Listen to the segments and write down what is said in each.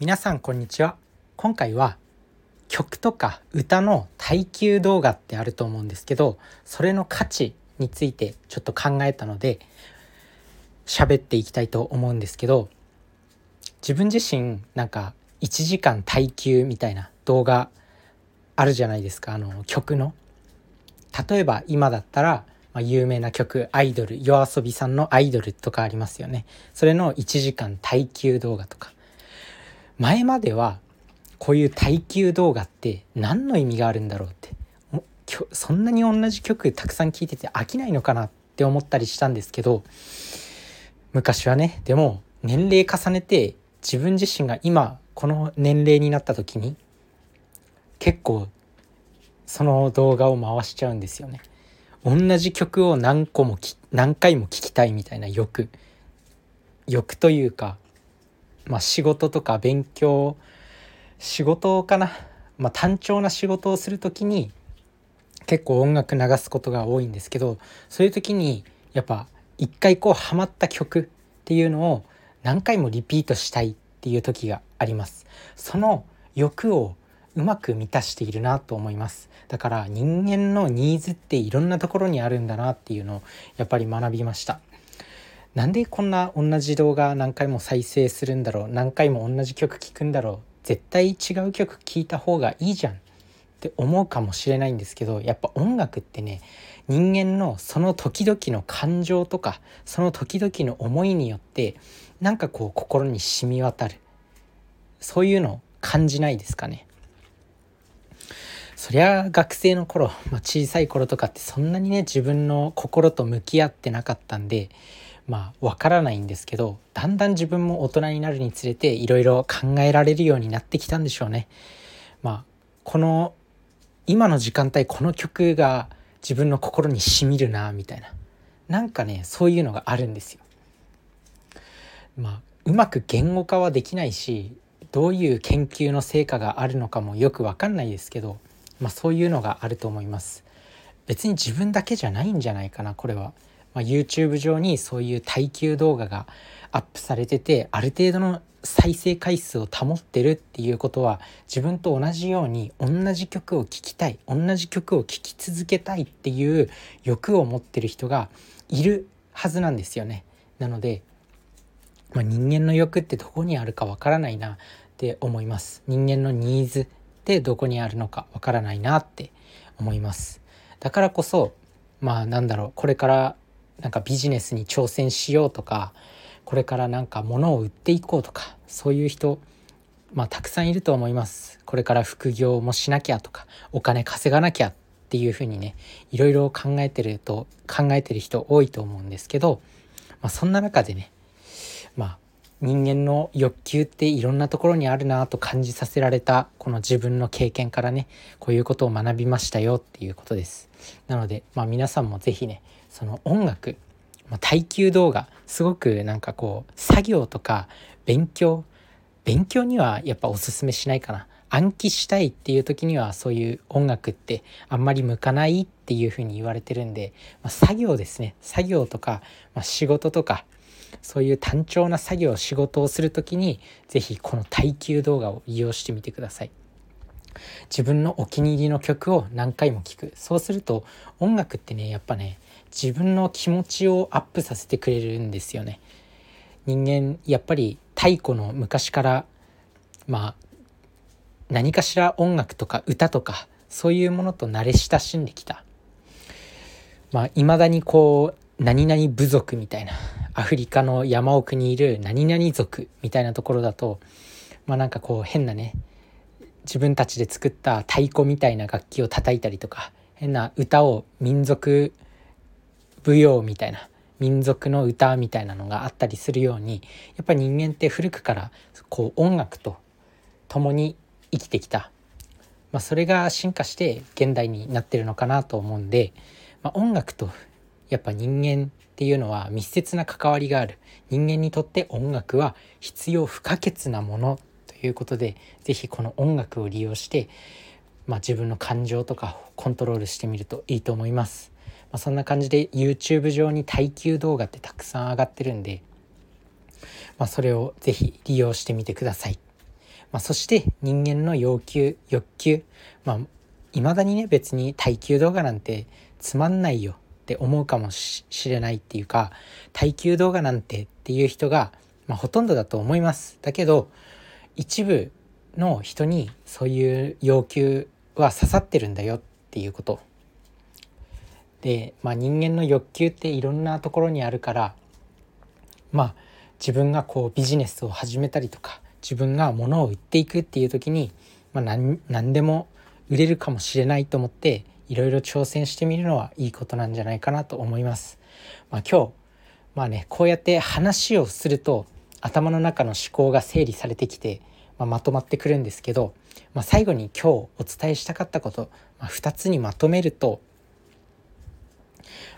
皆さんこんにちは。今回は曲とか歌の耐久動画ってあると思うんですけどそれの価値についてちょっと考えたので喋っていきたいと思うんですけど自分自身なんか1時間耐久みたいな動画あるじゃないですか。あの曲の。例えば今だったらまあ、有名な曲アイドル yoasobi さんの「アイドル」とかありますよね。それの1時間耐久動画とか。前まではこういう耐久動画って何の意味があるんだろうってそんなに同じ曲たくさん聴いてて飽きないのかなって思ったりしたんですけど昔はねでも年齢重ねて自分自身が今この年齢になった時に結構その動画を回しちゃうんですよね。同じ曲を何個も何回も聴きたいみたいな欲欲というか、まあ、仕事とか勉強仕事かな、まあ、単調な仕事をする時に結構音楽流すことが多いんですけどそういう時にやっぱ一回こうハマった曲っていうのを何回もリピートしたいっていう時があります。その欲をうまく満たしているなと思います。だから人間のニーズっていろんなところにあるんだなっていうのをやっぱり学びました。なんでこんな同じ動画何回も再生するんだろう何回も同じ曲聴くんだろう絶対違う曲聴いた方がいいじゃん。って思うかもしれないんですけどやっぱ音楽ってね人間のその時々の感情とかその時々の思いによってなんかこう心に染み渡る。そういうの感じないですかね。そりゃ学生の頃、まあ、小さい頃とかってそんなにね自分の心と向き合ってなかったんでまあわからないんですけどだんだん自分も大人になるにつれていろいろ考えられるようになってきたんでしょうね。まあこの今の時間帯この曲が自分の心にしみるなみたいななんかねそういうのがあるんですよ。まあうまく言語化はできないしどういう研究の成果があるのかもよく分かんないですけどまあ、そういうのがあると思います別に自分だけじゃないんじゃないかなこれは、まあ、YouTube 上にそういう耐久動画がアップされててある程度の再生回数を保ってるっていうことは自分と同じように同じ曲を聴きたい同じ曲を聴き続けたいっていう欲を持ってる人がいるはずなんですよね。なので、まあ、人間の欲ってどこにあるかわからないなって思います。人間のニーズってどこにあるのかわからないなって思いますだからこそまあなんだろうこれからなんかビジネスに挑戦しようとかこれからなんか物を売っていこうとかそういう人まあたくさんいると思います。これから副業もしなきゃとかお金稼がなきゃっていうふうにねいろいろ考えてると考えてる人多いと思うんですけど、まあ、そんな中でねまあ人間の欲求っていろんなところにあるなと感じさせられたこの自分の経験からねこういうことを学びましたよっていうことです。なのでまあ皆さんも是非ねその音楽、まあ、耐久動画すごくなんかこう作業とか勉強勉強にはやっぱおすすめしないかな暗記したいっていう時にはそういう音楽ってあんまり向かないっていうふうに言われてるんで、まあ、作業ですね作業とか、まあ、仕事とかそういう単調な作業仕事をする時に是非この耐久動画を利用してみてください。自分のお気に入りの曲を何回も聴く。そうすると音楽ってねやっぱね自分の気持ちをアップさせてくれるんですよね。人間やっぱり太古の昔からまあ何かしら音楽とか歌とかそういうものと慣れ親しんできた。まあ未だにこう何々部族みたいなアフリカの山奥にいる何々族みたいなところだとまあなんかこう変なね自分たちで作った太鼓みたいな楽器を叩いたりとか変な歌を民族舞踊みたいな民族の歌みたいなのがあったりするようにやっぱり人間って古くからこう音楽と共に生きてきた、まあ、それが進化して現代になってるのかなと思うんで、まあ、音楽とやっぱ人間っていうのは密接な関わりがある。人間にとって音楽は必要不可欠なものいうことで是非この音楽を利用して、まあ、自分の感情とかコントロールしてみるといいと思います。まあ、そんな感じで YouTube 上に耐久動画ってたくさん上がってるんで、まあ、それを是非利用してみてください。まあ、そして人間の要求欲求まあ未だにね別に耐久動画なんてつまんないよって思うかもしれないっていうか耐久動画なんてっていう人が、まあ、ほとんどだと思いますだけど一部の人にそういう要求は刺さってるんだよっていうことで、まあ、人間の欲求っていろんなところにあるからまあ自分がこうビジネスを始めたりとか自分が物を売っていくっていう時に、まあ何、何でも売れるかもしれないと思っていろいろ挑戦してみるのはいいことなんじゃないかなと思います。まあ、今日まあねこうやって話をすると頭の中の思考が整理されてきて、まあ、まとまってくるんですけど、まあ、最後に今日お伝えしたかったこと、まあ、2つにまとめると、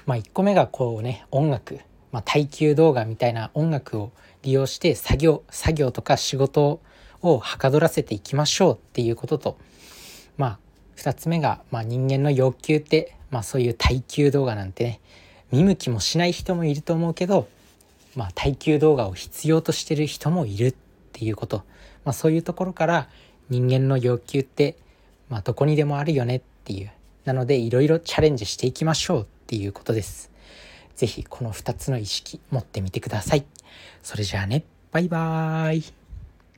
まあ、1個目がこうね音楽、まあ、耐久動画みたいな音楽を利用して作業作業とか仕事をはかどらせていきましょうっていうこととまあ2つ目が、まあ、人間の欲求って、まあ、そういう耐久動画なんてね見向きもしない人もいると思うけど、まあ、耐久動画を必要としてる人もいるっていうこと、まあ、そういうところから人間の要求って、まあ、どこにでもあるよねっていうなのでいろいろチャレンジしていきましょうっていうことです。是非この2つの意識持ってみてください。それじゃあねバイバーイ